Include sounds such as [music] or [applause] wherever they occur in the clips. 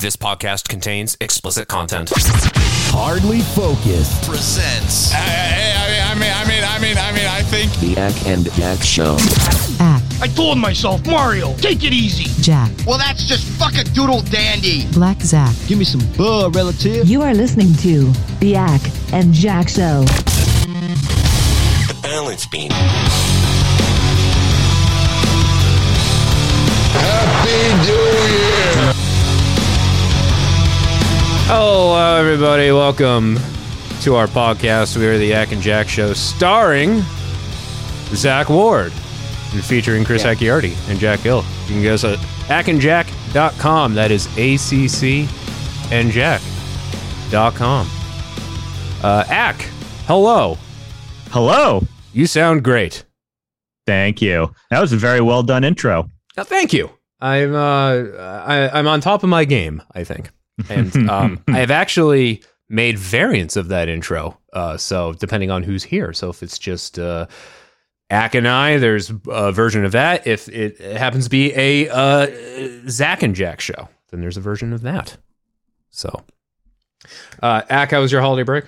This podcast contains explicit content. Hardly focused. presents I, I mean, I mean, I mean, I mean, I think The Ack and Jack Show. Act, I told myself, Mario, take it easy. Jack, Well, that's just fucking doodle dandy. Black Zack. Give me some buh, relative. You are listening to The Ack and Jack Show. The balance beam. Hello, everybody. Welcome to our podcast. We are the Ack and Jack Show, starring Zach Ward and featuring Chris Acciardi and Jack Hill. You can go to ackandjack.com. That is A C C and Jack.com. Uh, Ack, hello. Hello. You sound great. Thank you. That was a very well done intro. Oh, thank you. I'm uh, I, I'm on top of my game, I think, and [laughs] um, I have actually made variants of that intro. Uh, so depending on who's here, so if it's just uh, Ack and I, there's a version of that. If it happens to be a uh, Zach and Jack show, then there's a version of that. So, uh, Ack, how was your holiday break?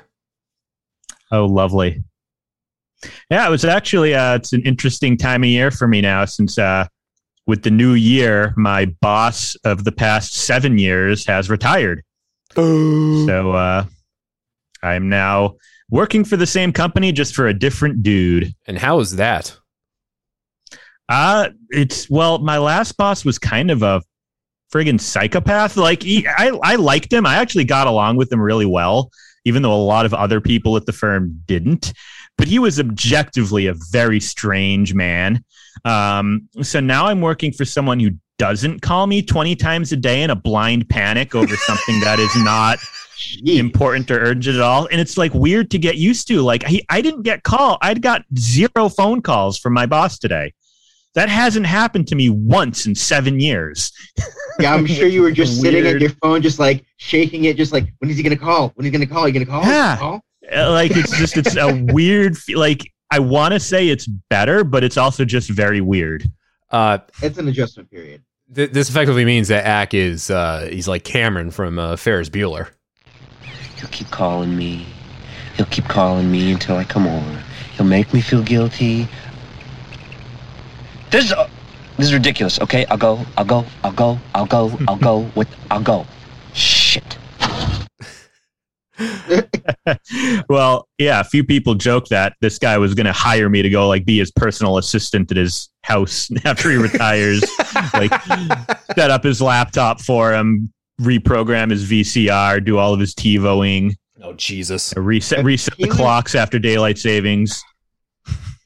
Oh, lovely. Yeah, it was actually uh, it's an interesting time of year for me now since uh, with the new year, my boss of the past seven years has retired. So uh, I'm now working for the same company, just for a different dude. And how is that? Uh it's well, my last boss was kind of a friggin' psychopath. Like he, I, I liked him. I actually got along with him really well, even though a lot of other people at the firm didn't. But he was objectively a very strange man. Um, so now I'm working for someone who doesn't call me 20 times a day in a blind panic over [laughs] something that is not important or urgent at all. And it's like weird to get used to. Like he, I didn't get call. I'd got zero phone calls from my boss today. That hasn't happened to me once in seven years. Yeah, I'm sure you were [laughs] just sitting at your phone, just like shaking it, just like, when is he gonna call? When is he gonna call? You gonna call? Yeah. Call? Uh, Like it's just it's a [laughs] weird. Like I want to say it's better, but it's also just very weird. Uh, It's an adjustment period. th- this effectively means that Ack is uh, he's like Cameron from uh, Ferris Bueller. He'll keep calling me. He'll keep calling me until I come over. He'll make me feel guilty. This is uh, this is ridiculous. Okay, I'll go. I'll go. I'll go. I'll go. I'll go. With I'll go. Shit. [laughs] well, yeah, a few people joke that this guy was going to hire me to go like be his personal assistant at his house [laughs] after he retires, like [laughs] set up his laptop for him, reprogram his VCR, do all of his TiVoing, Oh Jesus! Uh, reset reset the was- clocks after daylight savings.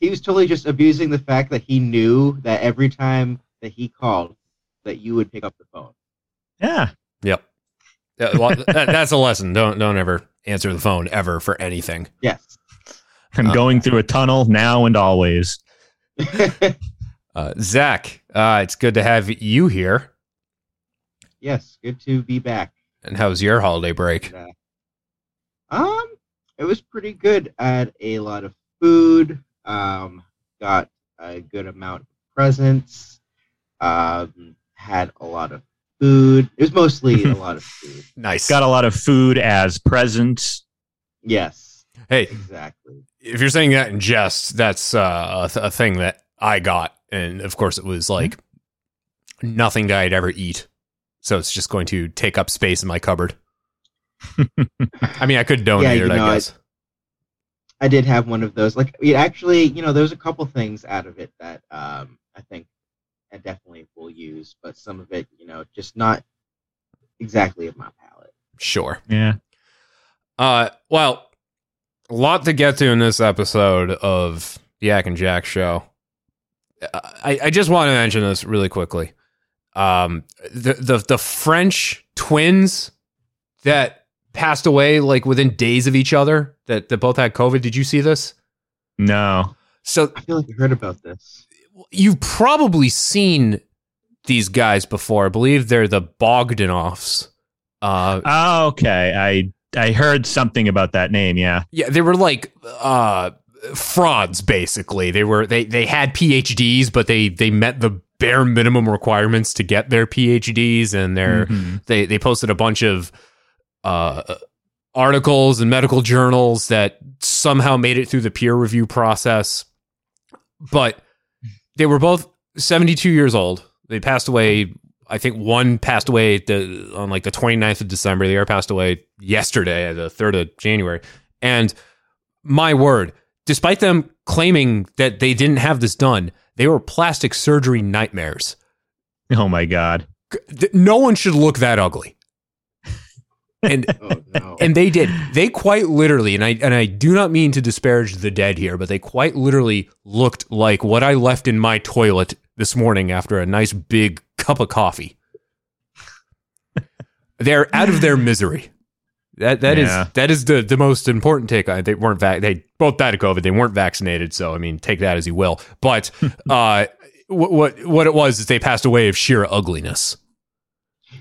He was totally just abusing the fact that he knew that every time that he called, that you would pick up the phone. Yeah, Yep. Yeah, well, that, that's a lesson. Don't don't ever answer the phone ever for anything. Yes. [laughs] I'm Uh, going through a tunnel now and always. [laughs] Uh, Zach, uh, it's good to have you here. yes. Good to be back. And how's your holiday break? And, uh, um, it was pretty good. I had a lot of food. Um, got a good amount of presents. Um, had a lot of food. It was mostly a [laughs] lot of food. Nice. Got a lot of food as presents. Yes, hey, exactly. if you're saying that in jest, that's uh, a, th- a thing that I got, and of course, it was like nothing that I'd ever eat. So it's just going to take up space in my cupboard. [laughs] I mean, I could donate Yeah, it, you know, I I- guess. I did have one of those. Like, it actually, you know, there's a couple things out of it that um, I think I definitely will use, but some of it, you know, just not exactly of my palate. Sure. Yeah. Uh, well, a lot to get to in this episode of the Yak and Jack show. I, I just want to mention this really quickly. Um, the, the the French twins that passed away like within days of each other that, that both had COVID. Did you see this? No. So I feel like I heard about this. You've probably seen these guys before. I believe they're the Bogdanovs. Uh, Oh, okay. I I heard something about that name. Yeah. Yeah, they were like uh frauds basically. They were they they had PhDs, but they they met the bare minimum requirements to get their PhDs, and their Mhm. they they posted a bunch of uh, articles and medical journals that somehow made it through the peer review process. But they were both 72 years old. They passed away. I think one passed away the, on like the 29th of December. The other passed away yesterday, the 3rd of January. And my word, despite them claiming that they didn't have this done, they were plastic surgery nightmares. Oh my god. No one should look that ugly. And [laughs] Oh no. and they did. They quite literally, and I and I do not mean to disparage the dead here, but they quite literally looked like what I left in my toilet this morning after a nice big cup of coffee. They're out of their misery. That that is Yeah. that is the the most important take. Uh, They weren't vac- they both died of COVID. They weren't vaccinated, so I mean, take that as you will. But [laughs] uh, what what what it was is they passed away of sheer ugliness.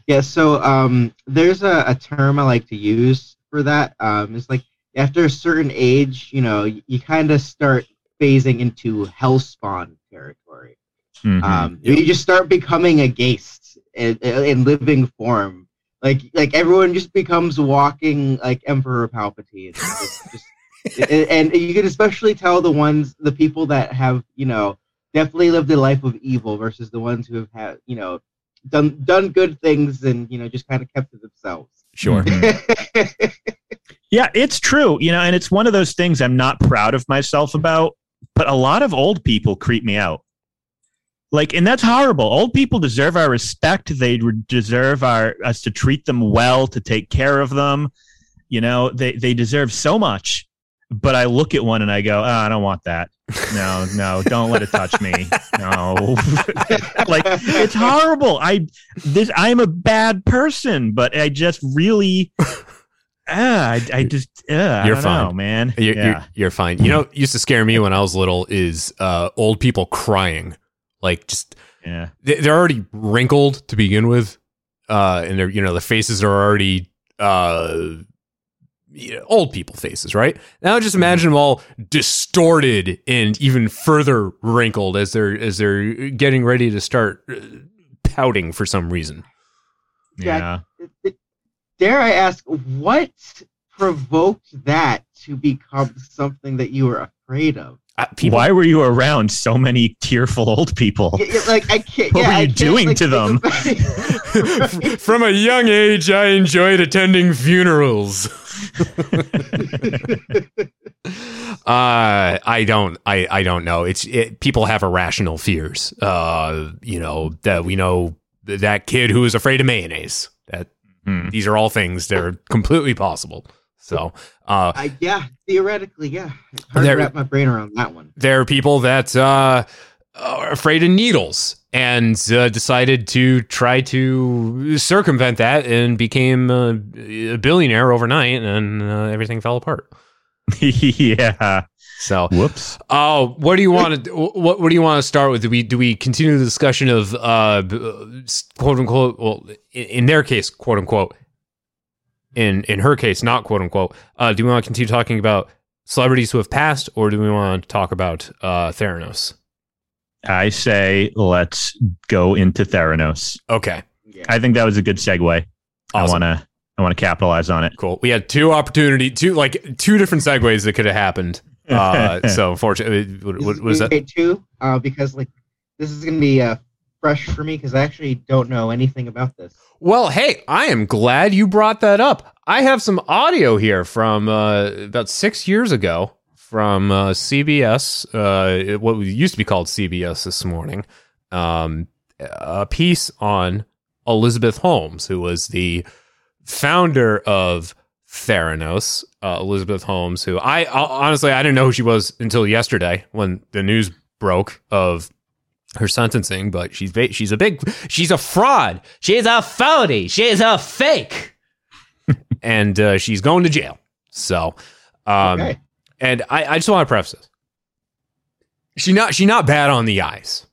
Yeah, so um, there's a, a term I like to use for that. Um, it's like after a certain age, you know, you, you kind of start phasing into hellspawn territory. Mhm. Um, You just start becoming a ghaist in, in living form. Like like everyone just becomes walking like Emperor Palpatine. It's just, [laughs] and, and you can especially tell the ones, the people that have you know definitely lived a life of evil versus the ones who have had you know done done good things and you know just kind of kept to themselves. Sure. [laughs] Yeah, it's true. You know, and it's one of those things I'm not proud of myself about, but a lot of old people creep me out. Like, and that's horrible. Old people deserve our respect. They deserve our us to treat them well, to take care of them. You know, they they deserve so much. But I look at one and I go, oh, I don't want that. No, no, don't let it touch me. No, [laughs] like it's horrible. I this I'm a bad person, but I just really ah, I, I just uh, I You're don't fine. know, man. You're, yeah. you're, you're fine. You know, what used to scare me when I was little is uh, old people crying. Like, just yeah. they- they're already wrinkled to begin with, uh, and they're you know the faces are already uh, you know, old people faces, right? Now just imagine them all distorted and even further wrinkled as they're as they're getting ready to start uh, pouting for some reason. Yeah. Dare I ask, what provoked that to become something that you were afraid of? Uh, people, Why were you around so many tearful old people? Yeah, yeah, like I can't. What yeah, were you can't, doing like, to them? think [laughs] [laughs] From a young age, I enjoyed attending funerals. [laughs] uh, I don't. I, I don't know. It's it, people have irrational fears. Uh, you know that we know that kid who is afraid of mayonnaise. That Hmm. these are all things that are completely possible. So, uh, I, yeah, theoretically, yeah. It's hard There- to wrap my brain around that one. there are people that uh, are afraid of needles and uh, decided to try to circumvent that and became uh, a billionaire overnight, and uh, everything fell apart. [laughs] yeah. So, Whoops. oh, what do you want to what what do you want to start with? Do we do we continue the discussion of uh, quote unquote? Well, in, in their case, quote unquote. In in her case, not quote unquote. Uh, do we want to continue talking about celebrities who have passed, or do we want to talk about uh, Theranos? I say let's go into Theranos. Okay, Yeah. I think that was a good segue. I want to I want to capitalize on it. cool. We had two opportunity, two like two different segues that could have happened. Uh, [laughs] so unfortunately, what, This what is was that? great too, uh, because like this is gonna be uh, fresh for me because I actually don't know anything about this. Well, hey, I am glad you brought that up. I have some audio here from uh, about six years ago from uh, CBS, uh, what used to be called CBS this morning, um, a piece on Elizabeth Holmes, who was the founder of Theranos. Uh, Elizabeth Holmes, who I honestly I didn't know who she was until yesterday when the news broke of her sentencing, but she's she's a big she's a fraud. She's a phony. She's a fake, [laughs] and uh, she's going to jail. So, um, Okay. And I, I just want to preface this: she not she not bad on the eyes.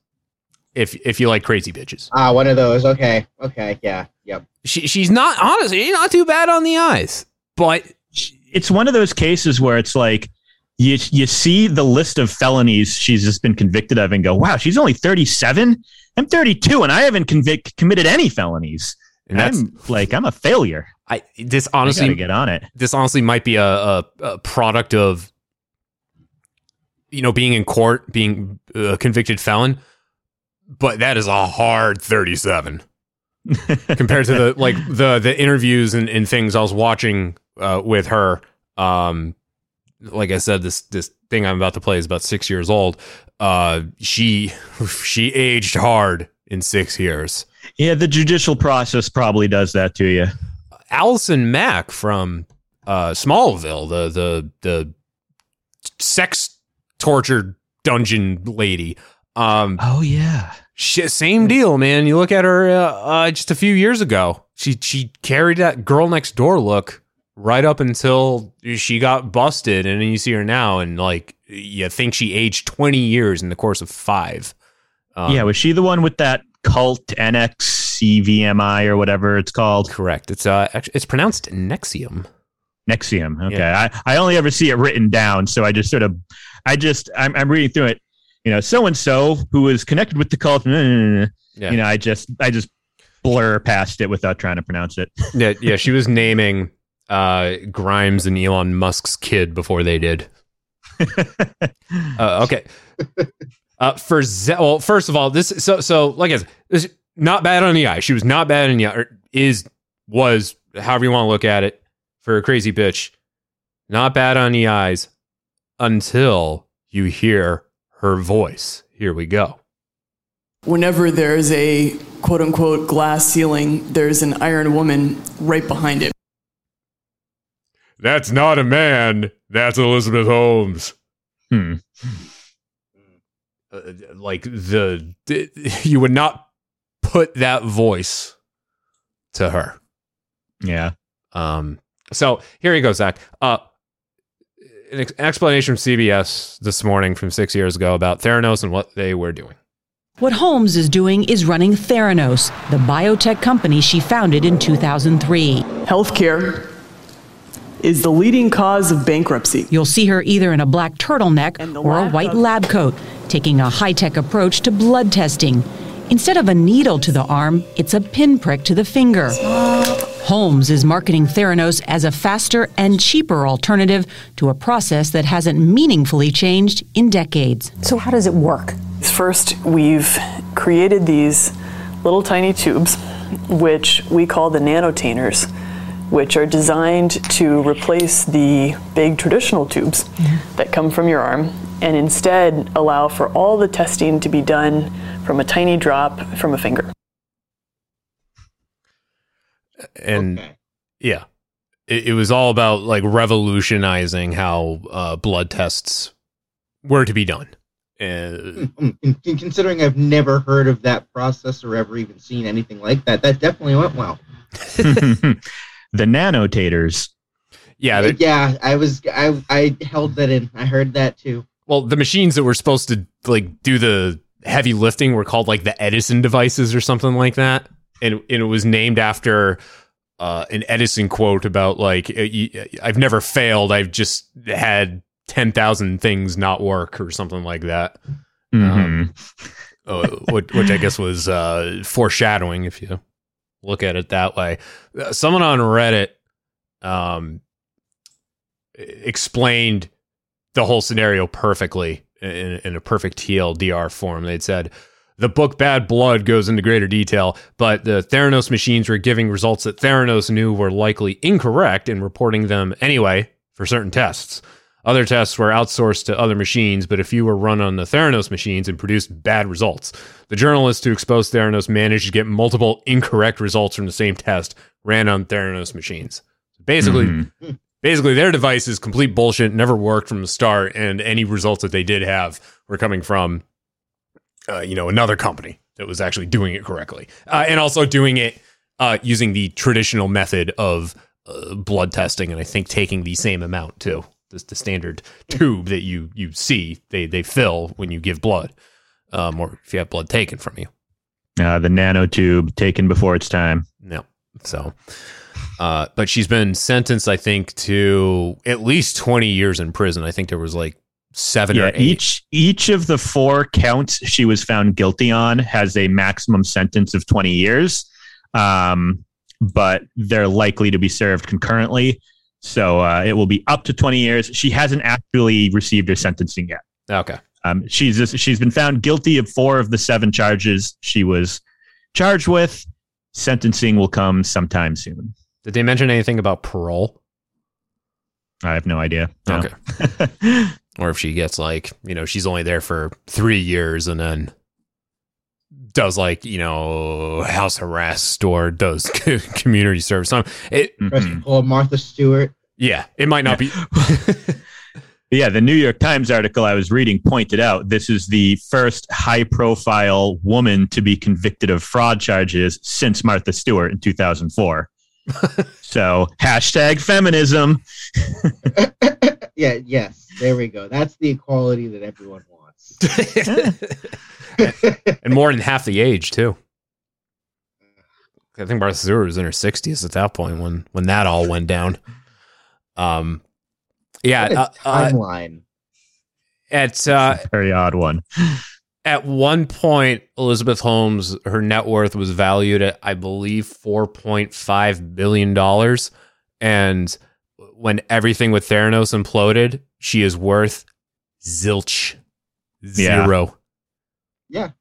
If if you like crazy bitches, Ah, one of those. Okay. Okay. Yeah. Yep. she she's not honestly not too bad on the eyes, but It's one of those cases where it's like you you see the list of felonies she's just been convicted of and go, wow, she's only 37. I'm 32 and I haven't convic- committed any felonies. And that's I'm like I'm a failure. I this honestly gotta get on it. this honestly might be a, a, a product of you know being in court being a convicted felon but that is a hard 37 [laughs] compared to the like the the interviews and, and things i was watching uh, with her. Um like i said this this thing i'm about to play is about six years old. Uh she [laughs] she aged hard in six years. Yeah, the judicial process probably does that to you. Allison Mack from uh, Smallville, the the the sex torture dungeon lady. Um, Oh yeah. she, same deal, man. You look at her uh, uh, just a few years ago. She she carried that girl next door look right up until she got busted, and then you see her now, and like you think she aged twenty years in the course of five. Um, yeah, was she the one with that cult NXIVM or whatever it's called? correct. It's uh, it's pronounced Nexium. Nexium. Okay. I, I only ever see it written down. So I just sort of, I just, I'm, I'm reading through it. You know, so and so who is connected with the cult. Yeah. You know, I just, I just blur past it without trying to pronounce it. [laughs] Yeah, yeah, she was naming uh, Grimes and Elon Musk's kid before they did. Uh, okay. [laughs] Uh, for Ze- well, first of all, this so so like I said, this not bad on the eye. She was not bad on the eye. Or is was however you want to look at it for a crazy bitch. Not bad on the eyes until you hear her voice. Here we go. Whenever there's a quote unquote glass ceiling, there's an iron woman right behind it. That's not a man. That's Elizabeth Holmes. Hmm. uh, like the, the you would not put that voice to her. Yeah. Um. So here he goes, Zach. Uh, an ex- explanation from CBS this morning from six years ago about Theranos and what they were doing. What Holmes is doing is running Theranos, the biotech company she founded in 2003. Healthcare is the leading cause of bankruptcy. You'll see her either in a black turtleneck or a white coat. lab coat, taking a high tech approach to blood testing. Instead of a needle to the arm, it's a pinprick to the finger. Holmes is marketing Theranos as a faster and cheaper alternative to a process that hasn't meaningfully changed in decades. So, how does it work? First, we've created these little tiny tubes, which we call the nanotainers, which are designed to replace the big traditional tubes mm-hmm. that come from your arm and instead allow for all the testing to be done from a tiny drop from a finger. And Okay. yeah, it, it was all about like revolutionizing how uh, blood tests were to be done. Uh, con- con- Considering I've never heard of that process or ever even seen anything like that, that definitely went well. [laughs] [laughs] the nanotators. yeah, they're- yeah, I was I I held that in. I heard that too. well, the machines that were supposed to like do the heavy lifting were called like the Edison devices or something like that, and and it was named after uh, an Edison quote about like uh, y- I've never failed, I've just had ten thousand things not work or something like that. Mhm. uh, which, which I guess was uh, foreshadowing if you look at it that way. Uh, Someone on Reddit um, explained the whole scenario perfectly in, in a perfect TLDR form. They'd said the book Bad Blood goes into greater detail, but the Theranos machines were giving results that Theranos knew were likely incorrect and reporting them anyway for certain tests. Other tests were outsourced to other machines, but a few were run on the Theranos machines and produced bad results. The journalists who exposed Theranos managed to get multiple incorrect results from the same test ran on Theranos machines. Basically, Mhm. Basically their device is complete bullshit, never worked from the start, and any results that they did have were coming from, uh, you know, another company that was actually doing it correctly, uh, and also doing it uh, using the traditional method of uh, blood testing, and I think taking the same amount too. The, the standard tube that you you see they they fill when you give blood, um, or if you have blood taken from you. Uh, the nanotube taken before its time. No. So, uh, but she's been sentenced, I think, to at least 20 years in prison. I think there was like seven or eight. each each of the four counts she was found guilty on has a maximum sentence of 20 years. Um, but they're likely to be served concurrently. So uh, it will be up to 20 years. She hasn't actually received her sentencing yet. Okay. Um, she's just, she's been found guilty of four of the seven charges she was charged with. Sentencing will come sometime soon. Did they mention anything about parole? I have no idea. No. Okay. [laughs] or if she gets like, you know, she's only there for three years and then does like, you know, house arrest or does [laughs] community service. So it, Mhm. Or Martha Stewart. yeah, it might not be. [laughs] Yeah, the New York Times article I was reading pointed out this is the first high profile woman to be convicted of fraud charges since Martha Stewart in 2004. So, hashtag feminism. [laughs] Yeah, yes, there we go. That's the equality that everyone wants. [laughs] and more than half the age too. I think Martha Stewart was in her sixties at that point when when that all went down. Um, yeah, What a uh, uh, timeline. at uh, Very odd one. At one point, Elizabeth Holmes, her net worth was valued at I believe four point five billion dollars, and when everything with Theranos imploded, she is worth zilch Yeah. zero. yeah.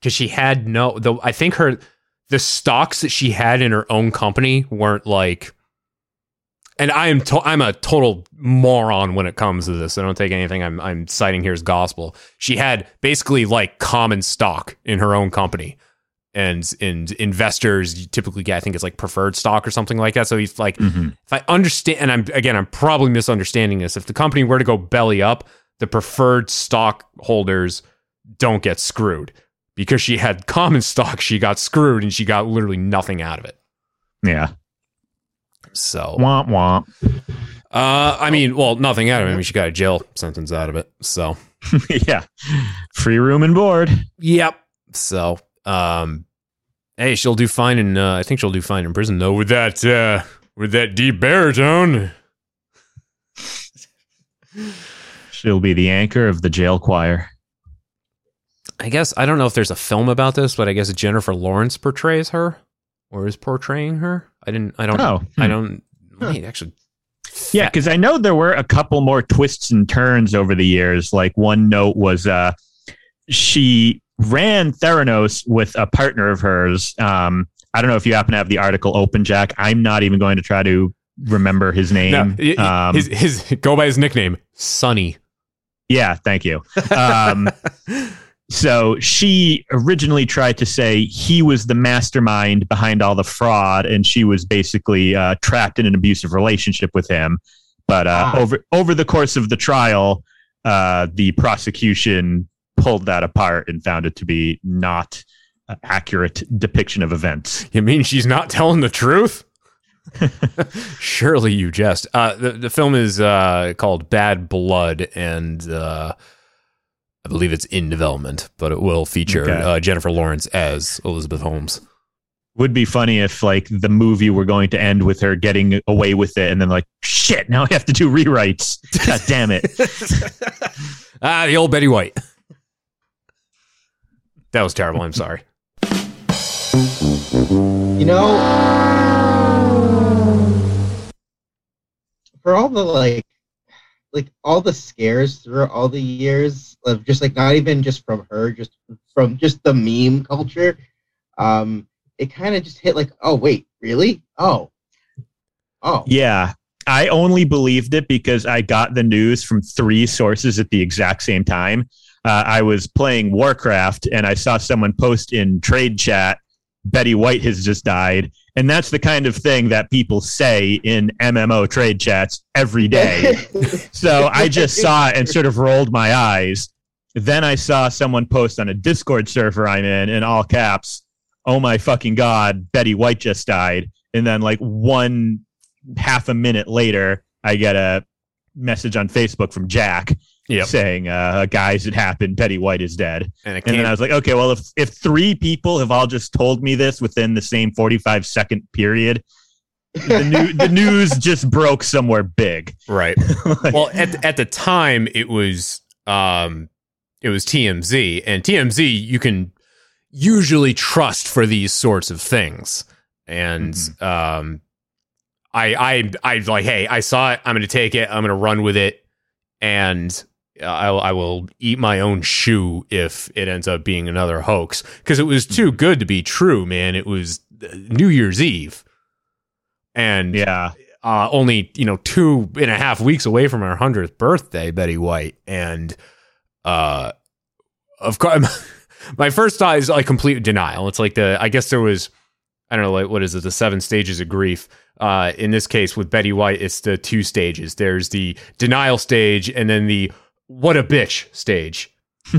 because she had no the I think her the stocks that she had in her own company weren't like and I am to, I'm a total moron when it comes to this. I don't take anything I'm I'm citing here as gospel. She had basically like common stock in her own company. And and investors typically get I think it's like preferred stock or something like that. So he's like Mhm. if I understand, and I'm again, I'm probably misunderstanding this. If the company were to go belly up, the preferred stockholders don't get screwed because she had common [laughs] stock. She got screwed, and she got literally nothing out of it. Yeah. So, Womp womp. uh, I mean, well, nothing out of it. I mean, she got a jail sentence out of it. So, [laughs] yeah. Free room and board. yep. So, um, hey, she'll do fine in. Uh, I think she'll do fine in prison though with that uh, with that deep baritone. She'll be the anchor of the jail choir. I guess I don't know if there's a film about this, but I guess Jennifer Lawrence portrays her or is portraying her. I didn't. I don't. Oh, I hmm. don't. Wait, actually. Yeah, because I know there were a couple more twists and turns over the years. Like one note was uh, she ran Theranos with a partner of hers. Um, I don't know if you happen to have the article open, Jack. I'm not even going to try to remember his name. y- um, his his go by his nickname, Sunny. yeah, thank you. Um, [laughs] so she originally tried to say he was the mastermind behind all the fraud, and she was basically uh, trapped in an abusive relationship with him. But uh, Ah. over over the course of the trial, uh, the prosecution pulled that apart and found it to be not an accurate depiction of events. You mean she's not telling the truth? [laughs] Surely you jest. Uh, the the film is uh, called Bad Blood, and uh, I believe it's in development, but it will feature Okay. uh, Jennifer Lawrence as Elizabeth Holmes. Would be funny if like the movie were going to end with her getting away with it, and then like shit, now I have to do rewrites. God damn it! [laughs] ah, the old Betty White. That was terrible. I'm sorry. You know, for all the like, like all the scares throughout all the years of just like not even just from her, just from just the meme culture, um, it kind of just hit like, oh wait, really? Oh, oh, Yeah. I only believed it because I got the news from three sources at the exact same time. Uh, I was playing Warcraft and I saw someone post in trade chat, Betty White has just died. And that's the kind of thing that people say in MMO trade chats every day. [laughs] so I just saw it and sort of rolled my eyes. Then I saw someone post on a Discord server I'm in in all caps, oh my fucking God, Betty White just died. And then, like, one half a minute later, I get a message on Facebook from Jack Yep. saying, uh, guys, it happened. Betty White is dead. And And then I was like, okay, well, if, if three people have all just told me this within the same 45 second period, the, new, the [laughs] news just broke somewhere big. Right. [laughs] well, at at the time, it was um, it was TMZ, and TMZ you can usually trust for these sorts of things. And um, I I I like, hey, I saw it. I'm going to take it. I'm going to run with it, and I, I will eat my own shoe if it ends up being another hoax because it was too good to be true, man. It was uh, New Year's Eve, and Yeah. uh, only you know two and a half weeks away from her hundredth birthday, Betty White, and uh, of course, [laughs] my first thought is like complete denial. It's like the I guess there was I don't know like what is it the seven stages of grief. Uh, in this case with Betty White, it's the two stages. There's the denial stage, and then the what a bitch stage. [laughs]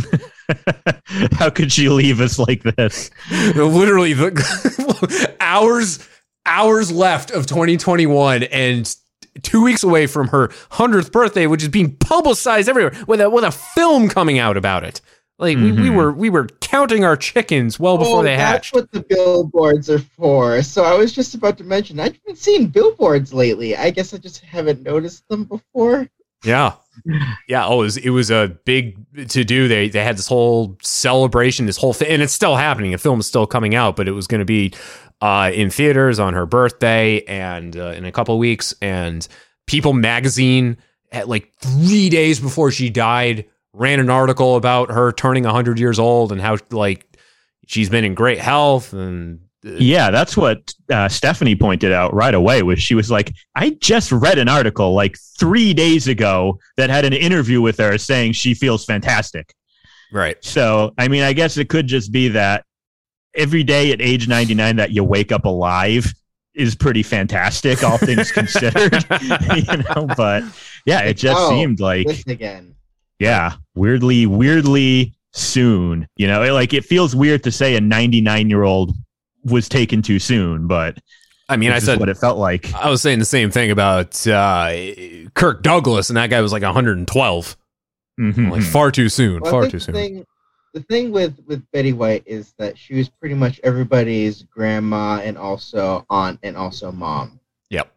How could she leave us like this? literally the [laughs] hours hours left of 2021 and two weeks away from her 100th birthday which is being publicized everywhere with a with a film coming out about it like we, we Mhm. were we were counting our chickens well before oh, they that's what the billboards are for. So I was just about to mention I've been seeing billboards lately. I guess I just haven't noticed them before. yeah yeah oh it was, it was a big to do they they had this whole celebration this whole thing and it's still happening. The film is still coming out but it was going to be uh in theaters on her birthday and uh, in a couple weeks. And people magazine at like three days before she died ran an article about her turning 100 years old and how like she's been in great health and Yeah, that's what uh, Stephanie pointed out right away. Was she was like, I just read an article like three days ago that had an interview with her saying she feels fantastic. right So, I mean, I guess it could just be that every day at age 99 that you wake up alive is pretty fantastic, all things considered. [laughs] [laughs] you know, but yeah, it just Oh, seemed like again. yeah, weirdly, weirdly soon. You know, it, like it feels weird to say a 99 year old was taken too soon, but i mean i said what it felt like. i was saying the same thing about uh kirk douglas and that guy was like 112 Mhm. like far too soon Well, far think too the soon Thing, the thing with with Betty White is that she was pretty much everybody's grandma and also aunt and also mom. Yep.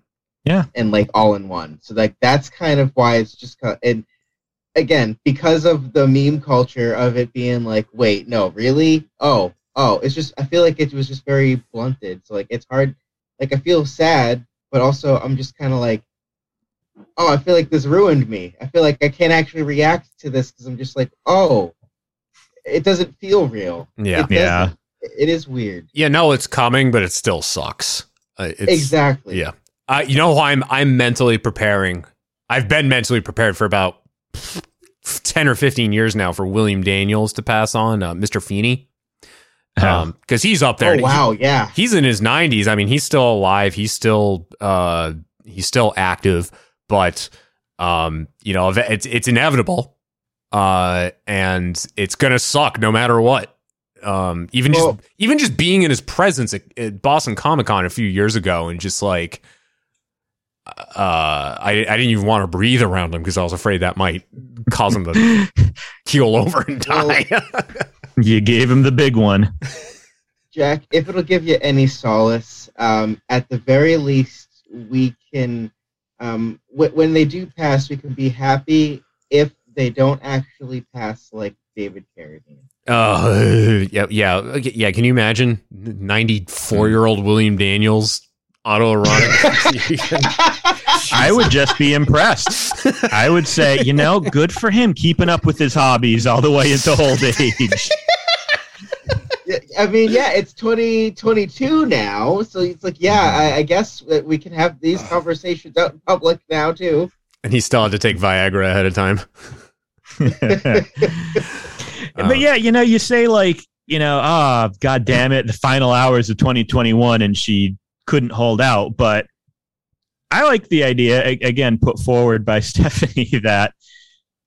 Yeah. And like all in one. So like that's kind of why it's just kind and again because of the meme culture of it being like, wait, no, really? Oh, oh, it's just I feel like it was just very blunted. So like it's hard. Like I feel sad, but also I'm just kind of like oh, I feel like this ruined me. I feel like I can't actually react to this because I'm just like, oh, it doesn't feel real. Yeah. It Yeah. It is weird. yeah no it's coming but it still sucks uh, it's, exactly. Yeah. Uh, you know, I'm I'm mentally preparing. I've been mentally prepared for about ten or fifteen years now for William Daniels to pass on, uh, Mr. Feeney, um, because he's up there. Oh He- wow, yeah. he's in his 90s. I mean, he's still alive. He's still uh, he's still active, but um, you know, it's it's inevitable, uh, and it's gonna suck no matter what. Um, even Well- just even just being in his presence at, at Boston Comic Con a few years ago, and just like. Uh, I I didn't even want to breathe around him because I was afraid that might cause him to [laughs] keel over and die. [laughs] You gave him the big one. Jack, if it'll give you any solace, um, at the very least, we can, um, w- when they do pass, we can be happy if they don't actually pass like David Carradine. Uh, [laughs] yeah, yeah, yeah. Can you imagine ninety-four-year-old William Daniels autoerotic? [laughs] I would just be impressed. I would say, you know, good for him keeping up with his hobbies all the way into old age. I mean, yeah, it's 2022 now, so it's like, yeah, I, I guess that we can have these conversations out in public now too. and he still had to take Viagra ahead of time. [laughs] but yeah, you know, you say like, you know, ah, god damn it, the final hours of 2021, and she couldn't hold out. But I like the idea again put forward by [laughs] Stephanie that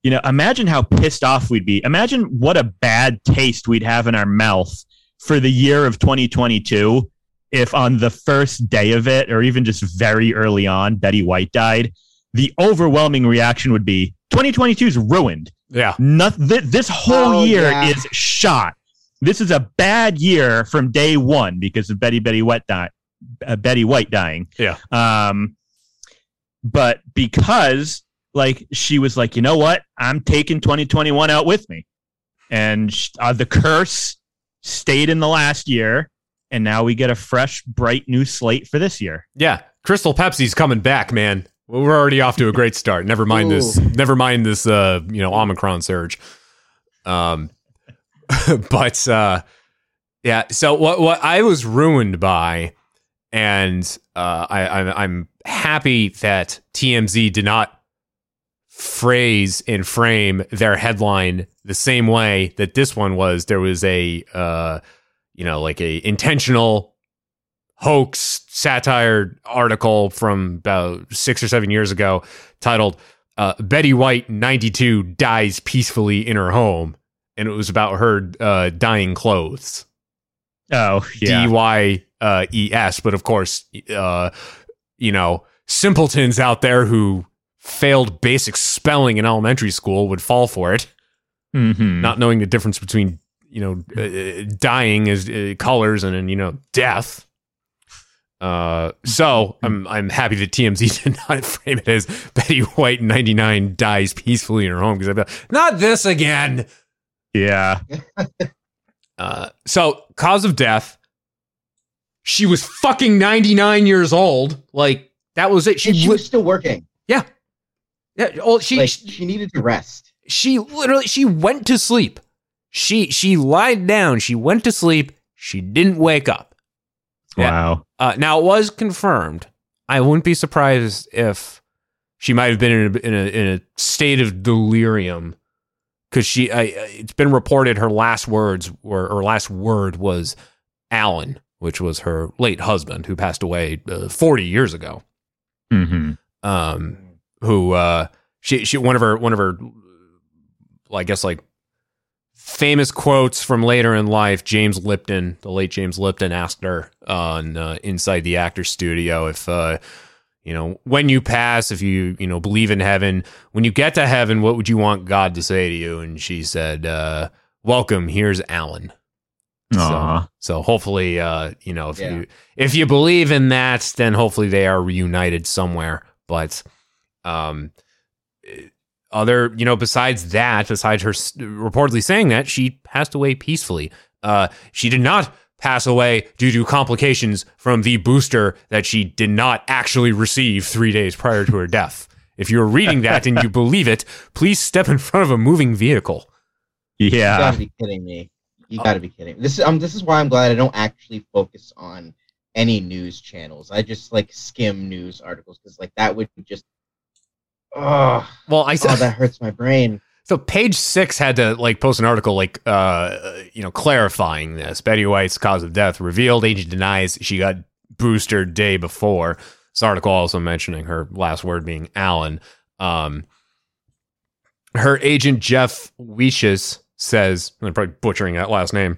you know, imagine how pissed off we'd be. Imagine what a bad taste we'd have in our mouth for the year of 2022 if on the first day of it, or even just very early on, Betty White died. The overwhelming reaction would be 2022 is ruined. Yeah, Noth- th- this whole Oh, year yeah. is shot. This is a bad year from day one because of Betty Betty White, di- uh, Betty White dying. Yeah. Um, but because like she was like, you know what, I'm taking 2021 out with me, and uh, the curse stayed in the last year, and now we get a fresh, bright new slate for this year. Yeah, Crystal Pepsi's coming back, man. We're already off to a great start. Never mind this. Never mind this. Uh, you know, Omicron surge. Um, [laughs] but uh, yeah. So what? What I was ruined by, and uh, I, I'm happy that TMZ did not phrase and frame their headline the same way that this one was. There was a uh, you know, like a intentional hoax satire article from about six or seven years ago titled uh, Betty White, 92, dies peacefully in her home. And it was about her uh, dyeing clothes. Oh, yeah. D Y uh, E S. But of course, uh, you know, simpletons out there who failed basic spelling in elementary school would fall for it, Mhm. not knowing the difference between, you know, uh, dying as uh, colors and, and, you know, death. Uh, so I'm I'm happy that TMZ [laughs] did not frame it as Betty White 99 dies peacefully in her home because I'd be like, not this again. Yeah. Uh, so cause of death. She was fucking 99 years old. Like that was it. She, And she li- was still working. yeah. Yeah. Well, she, Like she needed to rest. she literally she went to sleep. She she lied down. She went to sleep. She didn't wake up. Yeah. Wow. Uh, now it was confirmed. I wouldn't be surprised if she might have been in a, in a in a state of delirium because she. I, it's been reported her last words were her last word was Alan, which was her late husband who passed away uh, forty years ago. hmm Um, who uh, she she one of her one of her, I guess like famous quotes from later in life. James Lipton, the late James Lipton, asked her on uh, Inside the Actors Studio if uh, you know when you pass, if you you know believe in heaven, when you get to heaven, what would you want God to say to you? And she said, uh, "Welcome, here's Alan." Aw. So, so hopefully, uh, you know, if Yeah. you if you believe in that, then hopefully they are reunited somewhere. But um, other, you know, besides that, besides her reportedly saying that, she passed away peacefully. Uh, she did not pass away due to complications from the booster that she did not actually receive three days prior to her death. If you're reading that and you [laughs] believe it, please step in front of a moving vehicle. You Yeah. gotta be kidding me. You gotta be kidding. This is um this is why I'm glad I don't actually focus on any news channels. I just like skim news articles because like that would just oh, Well, I oh that hurts my brain. [laughs] So page six had to like post an article like uh you know clarifying this. Betty White's cause of death revealed. Agent denies she got booster day before. This article also mentioning her last word being Alan. Um, her agent Jeff Witjas says, and I'm probably butchering that last name.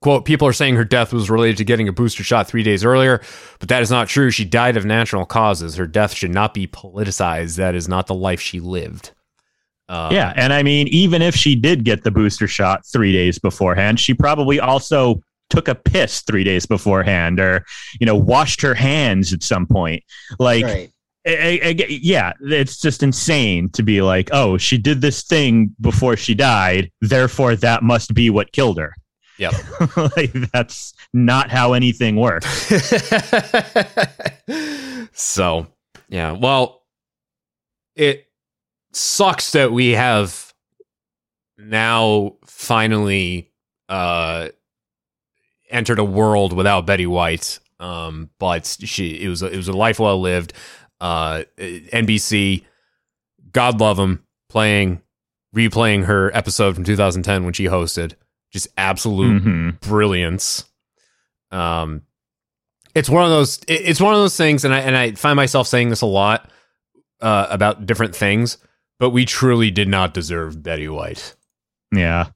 Quote, people are saying her death was related to getting a booster shot three days earlier, but that is not true. She died of natural causes. Her death should not be politicized. That is not the life she lived. Um, Yeah, and I mean, even if she did get the booster shot three days beforehand, she probably also took a piss three days beforehand, or you know, washed her hands at some point. Like, right. I- I- I- yeah, it's just insane to be like, oh, she did this thing before she died, therefore that must be what killed her. Yep. [laughs] like, that's not how anything works. [laughs] so, yeah. Well, it sucks that we have now finally uh entered a world without Betty White. Um, but she it was a, it was a life well lived. Uh, NBC, God love him, playing replaying her episode from 2010 when she hosted. Just absolute Mhm. brilliance. Um, it's one of those. It's one of those things, and I and I find myself saying this a lot uh, about different things. But we truly did not deserve Betty White. Yeah.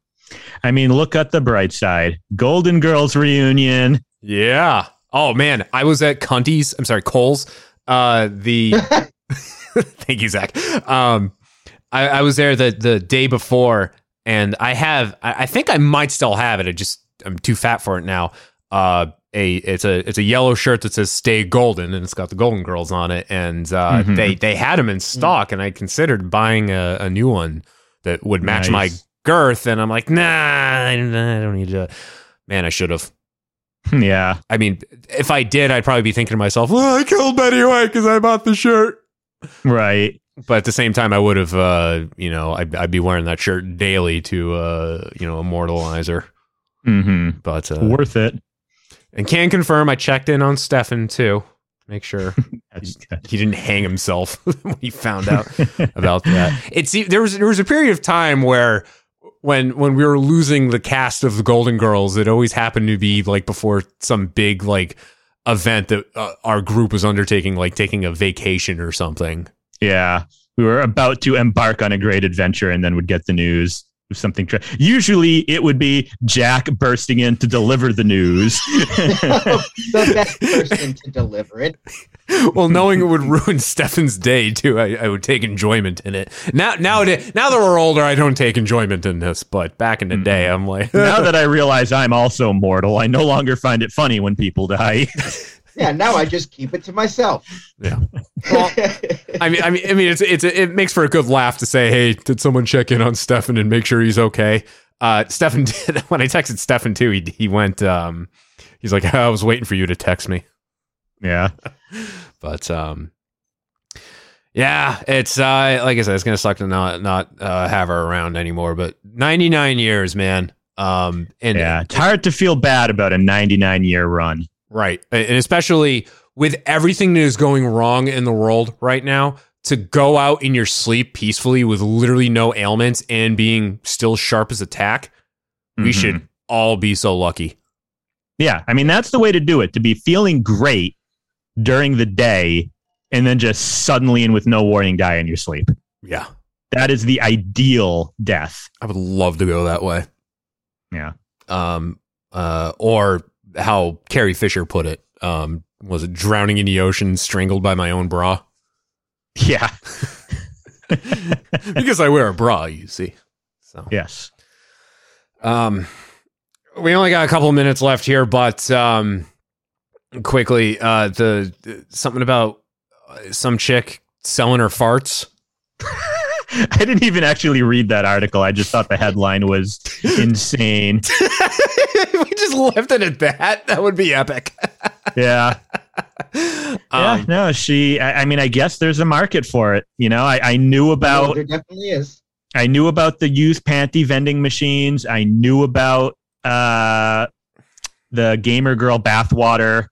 I mean, look at the bright side. Golden Girls reunion. Yeah. Oh man, I was at Cunty's. I'm sorry, Kohl's. Uh, the [laughs] thank you, Zach. Um, I, I was there the the day before, and I have. I, I think I might still have it. I just I'm too fat for it now. Uh, a it's a it's a yellow shirt that says "Stay Golden" and it's got the Golden Girls on it, and uh, Mhm. they they had them in stock, and I considered buying a, a new one that would match my girth, and I'm like, nah, I don't I don't need to. Man, I should have. [laughs] Yeah. I mean, if I did, I'd probably be thinking to myself, well, I killed Betty White because I bought the shirt. Right. But at the same time, I would have, uh, you know, I'd, I'd be wearing that shirt daily to, uh, you know, immortalize her. Mm-hmm. But uh, Worth it. and can confirm, I checked in on Stefan too, make sure [laughs] good. he didn't hang himself [laughs] when he found out about that. It's there was there was a period of time where when when we were losing the cast of the Golden Girls, it always happened to be like before some big like event that uh, our group was undertaking, like taking a vacation or something. Yeah. We were about to embark on a great adventure and then would get the news something. Tra- Usually it would be Jack bursting in to deliver the news. [laughs] the best person to deliver it. well, knowing it would ruin Stefan's day too, I, I would take enjoyment in it. Now, nowadays, now that we're older, I don't take enjoyment in this. But back in the day, hmm. I'm like, now [laughs] that I realize I'm also mortal, I no longer find it funny when people die. [laughs] Yeah, now I just keep it to myself. yeah. Well, [laughs] I mean, I mean, I mean, it's it's it makes for a good laugh to say, "Hey, did someone check in on Stefan and make sure he's okay?" Uh, Stefan [laughs] did. When I texted Stefan too, he he went. Um, he's like, "I was waiting for you to text me." yeah. [laughs] But um, yeah, it's uh, like I said, it's gonna suck to not not uh, have her around anymore. But 99 years, man. Um, and Yeah. It's hard to feel bad about a 99 year run. Right. And especially with everything that is going wrong in the world right now, to go out in your sleep peacefully with literally no ailments and being still sharp as a tack, we Mhm. should all be so lucky. Yeah. I mean, that's the way to do it to be feeling great during the day and then just suddenly and with no warning die in your sleep. Yeah. That is the ideal death. I would love to go that way. Yeah. Um, uh, or how Carrie Fisher put it. Um, was it drowning in the ocean, strangled by my own bra? Yeah. [laughs] because I wear a bra, you see. So Yes. Um, we only got a couple of minutes left here, but um, quickly, uh, the the- something about uh, some chick selling her farts. [laughs] I didn't even actually read that article. I just thought the headline was [laughs] insane. If we just left it at that. That would be epic. [laughs] Yeah. Um, yeah. No, she, I, I mean, I guess there's a market for it. You know, I, I knew about, there definitely is. I knew about the used panty vending machines. I knew about, uh, the gamer girl bathwater.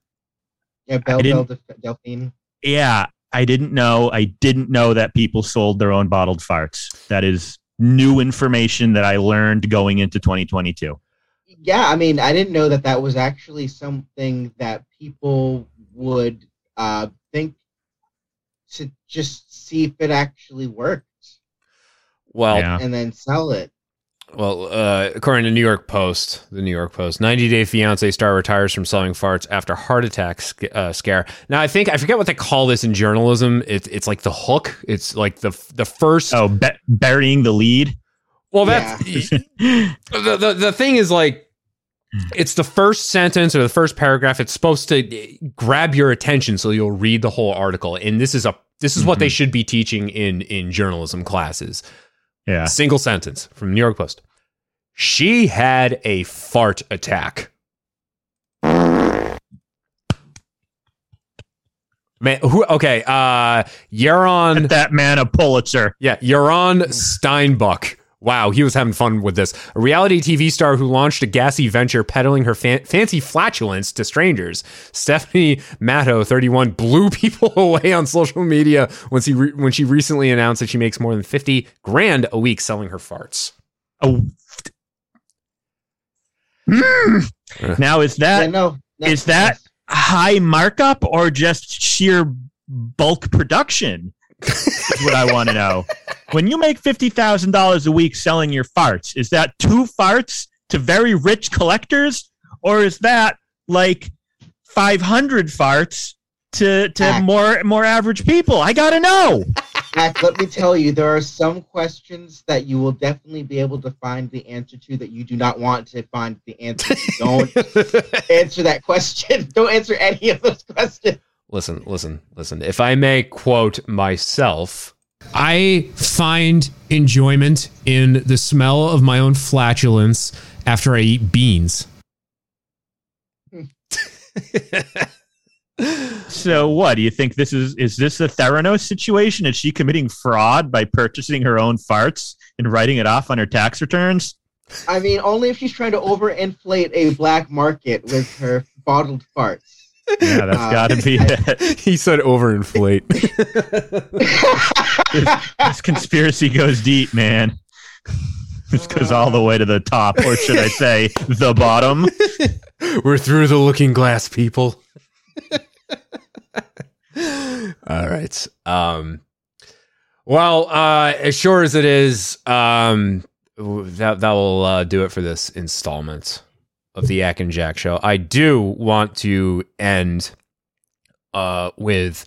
Yeah, Belle didn't- Belle Delphine. Yeah. I didn't know. I didn't know that people sold their own bottled farts. That is new information that I learned going into 2022. Yeah, I mean, I didn't know that that was actually something that people would uh, think to just see if it actually worked well, Yeah. and then sell it. well, uh, according to New York Post, the New York Post, 90 Day Fiance star retires from selling farts after heart attack sc- uh, scare. Now, I think I forget what they call this in journalism. It's it's like the hook. It's like the the first. Oh, be- burying the lead. well, that's [laughs] the, the the thing is like Mm. it's the first sentence or the first paragraph it's supposed to eh, grab your attention so you'll read the whole article and this is a this is what they mm-hmm. should be teaching in in journalism classes Yeah. single sentence from new york post she had a fart attack Man, who? Okay, uh, Yaron. Get that man a Pulitzer. Yeah, Yaron Steinbuch. Wow, he was having fun with this. A reality TV star who launched a gassy venture peddling her fan- fancy flatulence to strangers. Stephanie Matto, 31, blew [laughs] people away on social media when she, re- when she recently announced that she makes more than 50 grand a week selling her farts. Oh. Mm. Now is that yeah, no, no, is that high markup or just sheer bulk production? is what I want to know. [laughs] When you make fifty thousand dollars a week selling your farts, is that two farts to very rich collectors, or is that like five hundred farts to to more more average people? I gotta know. [laughs] Jack, let me tell you, there are some questions that you will definitely be able to find the answer to that you do not want to find the answer. to. [laughs] Don't answer that question. [laughs] Don't answer any of those questions. Listen, listen, listen. If I may quote myself, I find enjoyment in the smell of my own flatulence after I eat beans. [laughs] So what do you think this is? Is this a Theranos situation? Is she committing fraud by purchasing her own farts and writing it off on her tax returns? I mean, only if she's trying to overinflate a black market with her bottled farts. Yeah, that's Uh, got to be [laughs] it. he said overinflate. this, [laughs] this conspiracy goes deep, man. This goes all the way to the top, or should I say, the bottom. [laughs] We're through the looking glass, people. All right. Um well, uh as sure as it is, um that that will uh, do it for this installment of the Yak and Jack show. I do want to end uh with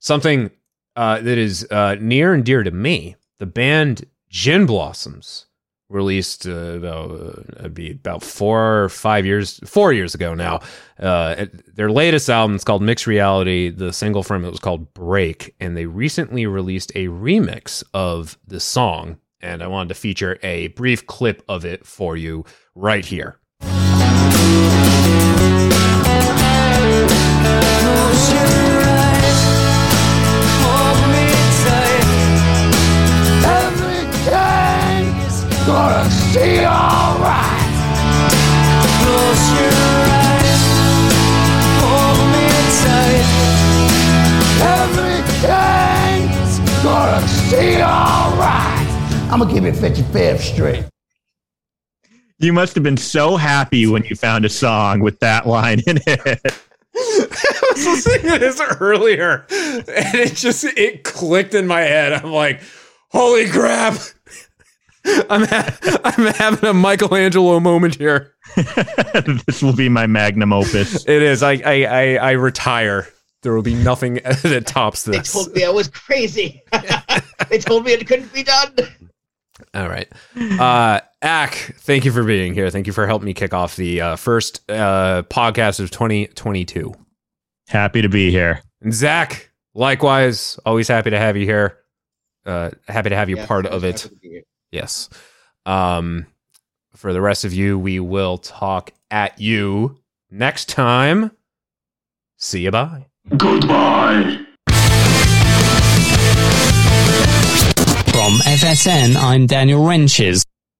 something uh that is uh near and dear to me. The band Gin Blossoms released uh, about uh, be about four or five years, four years ago now. Uh, their latest album is called Mixed Reality. The single from it was called Break, and they recently released a remix of the song. And I wanted to feature a brief clip of it for you right here. I'm gonna give you 55th straight. You must have been so happy when you found a song with that line in it. [laughs] I was listening to this earlier, and it just it clicked in my head. I'm like, "Holy crap!" [laughs] I'm ha- I'm having a Michelangelo moment here. [laughs] this will be my magnum opus. It is. I I I, I retire. There will be nothing that tops this. They told me I was crazy. they told me it couldn't be done. All right. Uh Ack, thank you for being here. Thank you for helping me kick off the uh, first uh, podcast of 2022. Happy to be here. And Zach, likewise, always happy to have you here. Uh, happy to have you Yes, part of it. happy to be here. Yes. Um, for the rest of you, we will talk at you next time. See you. Bye. Goodbye. From FSN, I'm Daniel Wrenches.